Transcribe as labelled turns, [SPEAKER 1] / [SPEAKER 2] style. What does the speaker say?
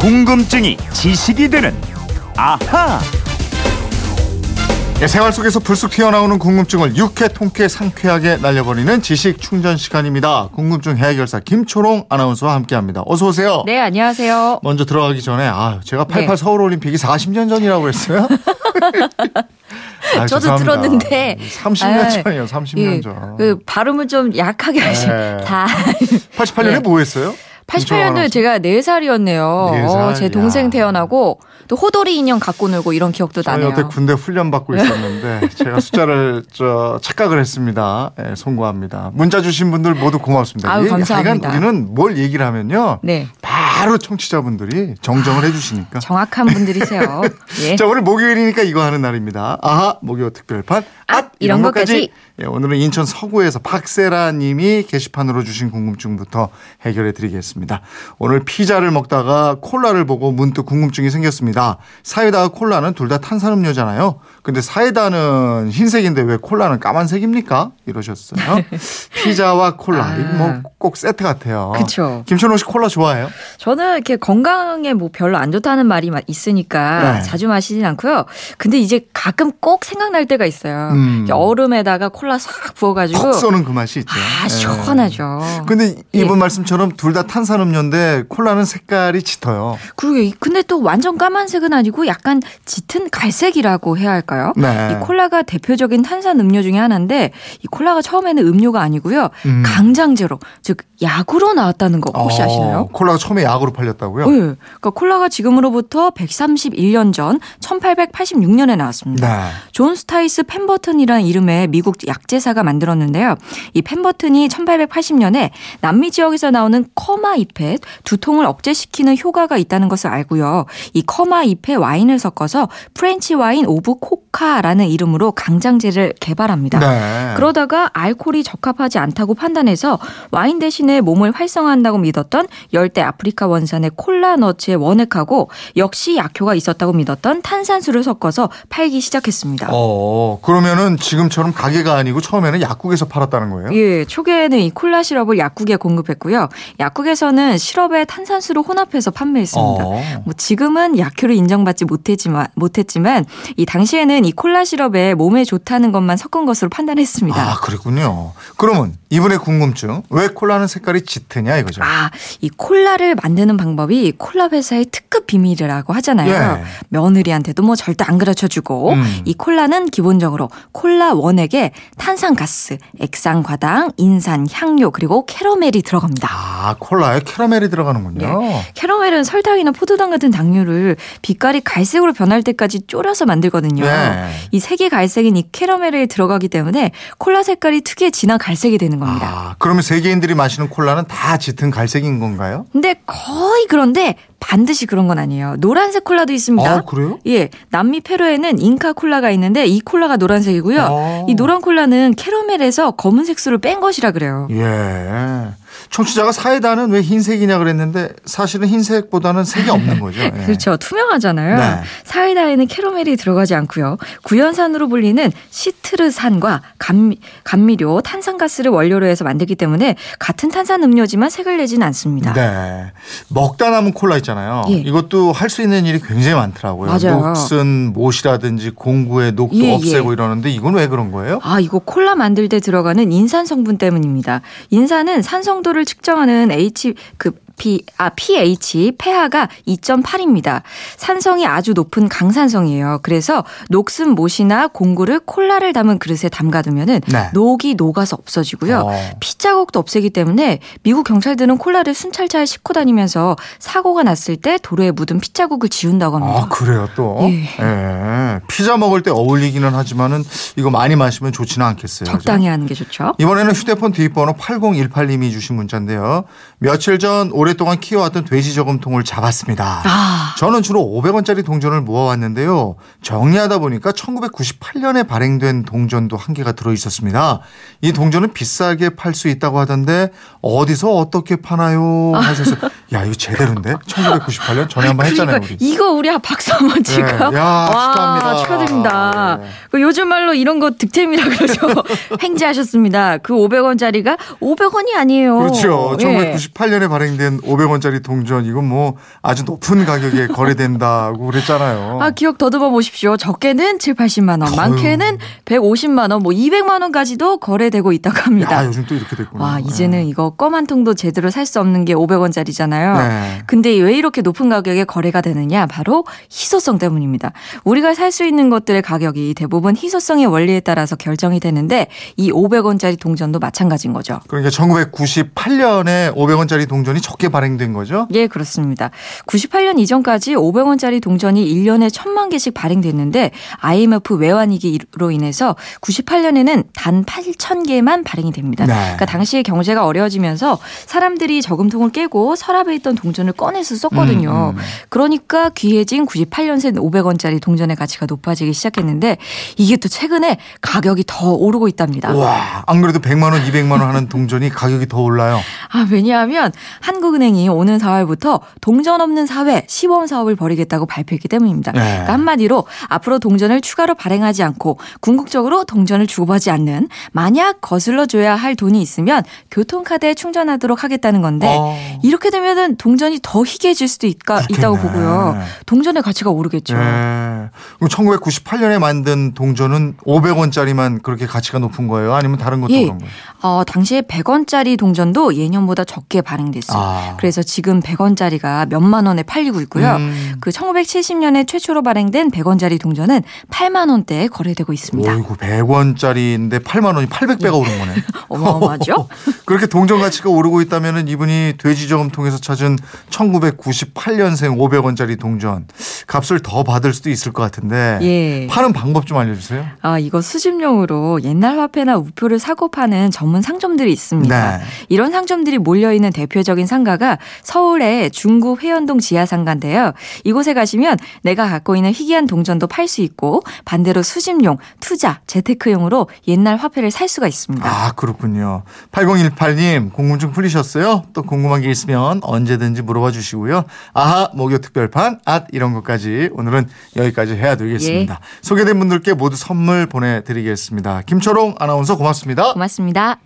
[SPEAKER 1] 궁금증이 지식이 되는 아하.
[SPEAKER 2] 예, 생활 속에서 불쑥 튀어나오는 궁금증을 유쾌 통쾌 상쾌하게 날려버리는 지식 충전 시간입니다. 궁금증 해결사 김초롱 아나운서와 함께합니다. 어서 오세요.
[SPEAKER 3] 네, 안녕하세요.
[SPEAKER 2] 먼저 들어가기 전에 아 제가 88
[SPEAKER 3] 네.
[SPEAKER 2] 서울 올림픽이 40년 전이라고 했어요. 아,
[SPEAKER 3] 저도
[SPEAKER 2] 죄송합니다.
[SPEAKER 3] 들었는데.
[SPEAKER 2] 30년
[SPEAKER 3] 아,
[SPEAKER 2] 전이에요. 30년
[SPEAKER 3] 예,
[SPEAKER 2] 전.
[SPEAKER 3] 그 발음을 좀 약하게 하시.
[SPEAKER 2] 네.
[SPEAKER 3] 다.
[SPEAKER 2] 88년에
[SPEAKER 3] 네.
[SPEAKER 2] 뭐 했어요?
[SPEAKER 3] 88년도에 제가 4살이었네요.
[SPEAKER 2] 네 살,
[SPEAKER 3] 제 동생
[SPEAKER 2] 야.
[SPEAKER 3] 태어나고 또 호돌이 인형 갖고 놀고 이런 기억도 나네요.
[SPEAKER 2] 여태 군대 훈련 받고 있었는데 제가 숫자를 저 착각을 했습니다. 예, 송구합니다. 문자 주신 분들 모두 고맙습니다.
[SPEAKER 3] 아유,
[SPEAKER 2] 예,
[SPEAKER 3] 감사합니다.
[SPEAKER 2] 우리는 뭘 얘기를 하면요.
[SPEAKER 3] 네.
[SPEAKER 2] 바로 청취자분들이 정정을 해주시니까.
[SPEAKER 3] 정확한 분들이세요. 예.
[SPEAKER 2] 자 오늘 목요일이니까 이거 하는 날입니다. 아하 목요 특별판 앗
[SPEAKER 3] 이런 것까지.
[SPEAKER 2] 예, 오늘은 인천 서구에서 박세라님이 게시판으로 주신 궁금증부터 해결해 드리겠습니다. 오늘 피자를 먹다가 콜라를 보고 문득 궁금증이 생겼습니다. 사이다와 콜라는 둘 다 탄산음료잖아요. 근데 사이다는 흰색인데 왜 콜라는 까만색입니까? 이러셨어요. 피자와 콜라
[SPEAKER 3] 아.
[SPEAKER 2] 뭐꼭 세트 같아요.
[SPEAKER 3] 그쵸.
[SPEAKER 2] 김천호 씨 콜라 좋아해요?
[SPEAKER 3] 저는 이렇게 건강에 뭐 별로 안 좋다는 말이 마- 있으니까
[SPEAKER 2] 네.
[SPEAKER 3] 자주 마시진 않고요. 근데 이제 가끔 꼭 생각날 때가 있어요.
[SPEAKER 2] 음.
[SPEAKER 3] 얼음에다가 콜라 싹 부어가지고.
[SPEAKER 2] 콕 쏘는 그 맛이 있죠.
[SPEAKER 3] 아,
[SPEAKER 2] 예.
[SPEAKER 3] 시원하죠.
[SPEAKER 2] 근데
[SPEAKER 3] 예.
[SPEAKER 2] 이분 말씀처럼 둘 다 탄산음료인데 콜라는 색깔이 짙어요.
[SPEAKER 3] 그러게 근데 또 완전 까만색은 아니고 약간 짙은 갈색이라고 해야 할까요?
[SPEAKER 2] 네.
[SPEAKER 3] 이 콜라가 대표적인 탄산 음료 중에 하나인데 이 콜라가 처음에는 음료가 아니고요.
[SPEAKER 2] 음.
[SPEAKER 3] 강장제로 즉 약으로 나왔다는 거 혹시
[SPEAKER 2] 어,
[SPEAKER 3] 아시나요?
[SPEAKER 2] 콜라가 처음에 약 으로 팔렸다고요?
[SPEAKER 3] 네. 그러니까 콜라가 지금으로부터 131년 전 1886년에 나왔습니다.
[SPEAKER 2] 네.
[SPEAKER 3] 존 스티스 펨버튼이라는 이름의 미국 약제사가 만들었는데요. 이 펨버튼이 1880년에 남미 지역에서 나오는 코카 잎에 두통을 억제시키는 효과가 있다는 것을 알고요. 이 코카 잎에 와인을 섞어서 French Wine of Coca라는 이름으로 강장제를 개발합니다.
[SPEAKER 2] 네.
[SPEAKER 3] 그러다가 알코올이 적합하지 않다고 판단해서 와인 대신에 몸을 활성화한다고 믿었던 열대 아프리카 원산의 콜라 너츠에 원액하고 역시 약효가 있었다고 믿었던 탄산수를 섞어서 팔기 시작했습니다.
[SPEAKER 2] 어, 그러면은 지금처럼 가게가 아니고 처음에는 약국에서 팔았다는 거예요?
[SPEAKER 3] 예, 초기에는 이 콜라 시럽을 약국에 공급했고요. 약국에서는 시럽에 탄산수를 혼합해서 판매했습니다.
[SPEAKER 2] 어.
[SPEAKER 3] 뭐 지금은 약효를 인정받지 못했지만 못했지만 이 당시에는 이 콜라 시럽에 몸에 좋다는 것만 섞은 것으로 판단했습니다.
[SPEAKER 2] 아, 그랬군요. 그러면 이분의 궁금증, 왜 콜라는 색깔이 짙으냐 이거죠?
[SPEAKER 3] 아, 이 콜라를 만 드는 방법이 콜라 회사의 특급 비밀이라고 하잖아요.
[SPEAKER 2] 예.
[SPEAKER 3] 며느리한테도 뭐 절대 안 가르쳐 주고
[SPEAKER 2] 음.
[SPEAKER 3] 이 콜라는 기본적으로 콜라 원액에 탄산가스, 액상과당, 인산, 향료 그리고 캐러멜이 들어갑니다.
[SPEAKER 2] 아, 콜라에 캐러멜이 들어가는군요.
[SPEAKER 3] 캐러멜은 설탕이나 포도당 같은 당류를 빛깔이 갈색으로 변할 때까지 졸여서 만들거든요.
[SPEAKER 2] 네.
[SPEAKER 3] 이 색이 갈색인 이 캐러멜이 들어가기 때문에 콜라 색깔이 특유의 진한 갈색이 되는 겁니다.
[SPEAKER 2] 아, 그러면 세계인들이 마시는 콜라는 다 짙은 갈색인 건가요?
[SPEAKER 3] 근데 거의 그런데 반드시 그런 건 아니에요. 노란색 콜라도 있습니다.
[SPEAKER 2] 아, 그래요?
[SPEAKER 3] 예, 남미 페루에는 잉카 콜라가 있는데 이 콜라가 노란색이고요.
[SPEAKER 2] 어.
[SPEAKER 3] 이 노란 콜라는 캐러멜에서 검은 색소를 뺀 것이라 그래요.
[SPEAKER 2] 예. 청취자가 사이다는 왜 흰색이냐 그랬는데 사실은 흰색보다는 색이 없는 거죠. 예.
[SPEAKER 3] 그렇죠. 투명하잖아요.
[SPEAKER 2] 네.
[SPEAKER 3] 사이다에는 캐러멜이 들어가지 않고요. 구연산으로 불리는 시트르산과 감미, 감미료, 탄산가스를 원료로 해서 만들기 때문에 같은 탄산 음료지만 색을 내지는 않습니다.
[SPEAKER 2] 네. 먹다 남은 콜라 있잖아요.
[SPEAKER 3] 예.
[SPEAKER 2] 이것도 할 수 있는 일이 굉장히 많더라고요.
[SPEAKER 3] 맞아요.
[SPEAKER 2] 녹슨 못이라든지 공구에 녹도
[SPEAKER 3] 예,
[SPEAKER 2] 없애고
[SPEAKER 3] 예.
[SPEAKER 2] 이러는데 이건 왜 그런 거예요?
[SPEAKER 3] 아, 이거 콜라 만들 때 들어가는 인산 성분 때문입니다. 인산은 산성도를 측정하는 H 그 P, 아, pH, pH가 2.8입니다. 산성이 아주 높은 강산성이에요. 그래서 녹슨 못이나 공구를 콜라를 담은 그릇에 담가두면은
[SPEAKER 2] 네.
[SPEAKER 3] 녹이 녹아서 없어지고요.
[SPEAKER 2] 어.
[SPEAKER 3] 피 자국도 없애기 때문에 미국 경찰들은 콜라를 순찰차에 싣고 다니면서 사고가 났을 때 도로에 묻은 피 자국을 지운다고 합니다.
[SPEAKER 2] 아, 그래요, 또?
[SPEAKER 3] 예.
[SPEAKER 2] 예. 피자 먹을 때 어울리기는 하지만은 이거 많이 마시면 좋지는 않겠어요.
[SPEAKER 3] 적당히 하는 게 좋죠.
[SPEAKER 2] 이번에는 휴대폰 뒷번호 8018님이 주신 문자인데요. 며칠 전 오 랫동안 키워왔던 돼지 저금통을 잡았습니다.
[SPEAKER 3] 아,
[SPEAKER 2] 저는 주로 500원짜리 동전을 모아왔는데요. 정리하다 보니까 1998년에 발행된 동전도 한 개가 들어있었습니다. 이 동전은 비싸게 팔 수 있다고 하던데 어디서 어떻게 파나요? 하셔서 야 이거 제대로인데 1998년 전에 한번 했잖아요.
[SPEAKER 3] 그러니까
[SPEAKER 2] 우리.
[SPEAKER 3] 이거 우리 박수 한번 치고.
[SPEAKER 2] 네, 야, 축하합니다.
[SPEAKER 3] 축하드립니다.
[SPEAKER 2] 네.
[SPEAKER 3] 그 요즘 말로 이런 거 득템이라 그러죠. 횡재하셨습니다. 그 500원짜리가 500원이 아니에요.
[SPEAKER 2] 그렇죠.
[SPEAKER 3] 예.
[SPEAKER 2] 1998년에 발행된 거래 된 500원짜리 동전 이건 뭐 아주 높은 가격에 거래된다고 그랬잖아요.
[SPEAKER 3] 아, 기억 더듬어 보십시오. 적게는 7, 80만 원, 많게는 150만 원, 뭐 200만 원까지도 거래되고 있다고 합니다.
[SPEAKER 2] 야, 요즘 또 이렇게 됐구나.
[SPEAKER 3] 와, 이제는 이거 껌 한 통도 제대로 살 수 없는 게 500원짜리잖아요.
[SPEAKER 2] 네.
[SPEAKER 3] 근데 왜 이렇게 높은 가격에 거래가 되느냐? 바로 희소성 때문입니다. 우리가 살 수 있는 것들의 가격이 대부분 희소성의 원리에 따라서 결정이 되는데 이 500원짜리 동전도 마찬가지인 거죠.
[SPEAKER 2] 그러니까 1998년에 500원짜리 동전이 적게 발행된 거죠?
[SPEAKER 3] 예, 그렇습니다. 98년 이전까지 500원짜리 동전이 1년에 1000만 개씩 발행됐는데 IMF 외환위기로 인해서 98년에는 단 8,000개만 발행이 됩니다.
[SPEAKER 2] 네.
[SPEAKER 3] 그러니까 당시에 경제가 어려워지면서 사람들이 저금통을 깨고 서랍에 있던 동전을 꺼내서 썼거든요.
[SPEAKER 2] 음, 음.
[SPEAKER 3] 그러니까 귀해진 98년생 500원짜리 동전의 가치가 높아지기 시작했는데 이게 또 최근에 가격이 더 오르고 있답니다.
[SPEAKER 2] 와, 안 그래도 100만 원, 200만 원 하는 동전이 가격이 더 올라요.
[SPEAKER 3] 아, 왜냐하면 한국 은행이 오는 4월부터 동전 없는 사회 시범 사업을 벌이겠다고 발표했기 때문입니다.
[SPEAKER 2] 네.
[SPEAKER 3] 그러니까 한마디로 앞으로 동전을 추가로 발행하지 않고 궁극적으로 동전을 주고받지 않는 만약 거슬러 줘야 할 돈이 있으면 교통카드에 충전하도록 하겠다는 건데
[SPEAKER 2] 어.
[SPEAKER 3] 이렇게 되면은 동전이 더 희귀해질 수도 있가, 있다고. 보고요. 동전의 가치가 오르겠죠.
[SPEAKER 2] 예. 그럼 1998년에 만든 동전은 500원짜리만 그렇게 가치가 높은 거예요? 아니면 다른 것도
[SPEAKER 3] 예.
[SPEAKER 2] 그런 거예요?
[SPEAKER 3] 어, 당시에 100원짜리 동전도 예년보다 적게 발행됐어요.
[SPEAKER 2] 아.
[SPEAKER 3] 그래서 지금 100원짜리가 몇만 원에 팔리고 있고요.
[SPEAKER 2] 음.
[SPEAKER 3] 그 1970년에 최초로 발행된 100원짜리 동전은 8만 원대에 거래되고 있습니다.
[SPEAKER 2] 오이고 100원짜리인데 8만 원이 800배가 오른 거네.
[SPEAKER 3] 어마어마하죠?
[SPEAKER 2] 그렇게 동전 가치가 오르고 있다면 이분이 돼지 저금통에서 찾은 1998년생 500원짜리 동전 값을 더 받을 수도 있을 것 같 은데
[SPEAKER 3] 예.
[SPEAKER 2] 파는 방법 좀 알려주세요.
[SPEAKER 3] 아, 이거 수집용으로 옛날 화폐나 우표를 사고 파는 전문 상점들이 있습니다.
[SPEAKER 2] 네.
[SPEAKER 3] 이런 상점들이 몰려 있는 대표적인 상가가 서울의 중구 회원동 지하 상가인데요. 이곳에 가시면 내가 갖고 있는 희귀한 동전도 팔 수 있고 반대로 수집용, 투자, 재테크용으로 옛날 화폐를 살 수가 있습니다.
[SPEAKER 2] 아 그렇군요. 8018님 궁금증 풀리셨어요? 또 궁금한 게 있으면 언제든지 물어봐 주시고요. 아하 목요 특별판 앗 이런 것까지 오늘은 여기까지 해야 되겠습니다.
[SPEAKER 3] 예.
[SPEAKER 2] 소개된 분들께 모두 선물 보내드리겠습니다. 김초롱 아나운서 고맙습니다.
[SPEAKER 3] 고맙습니다.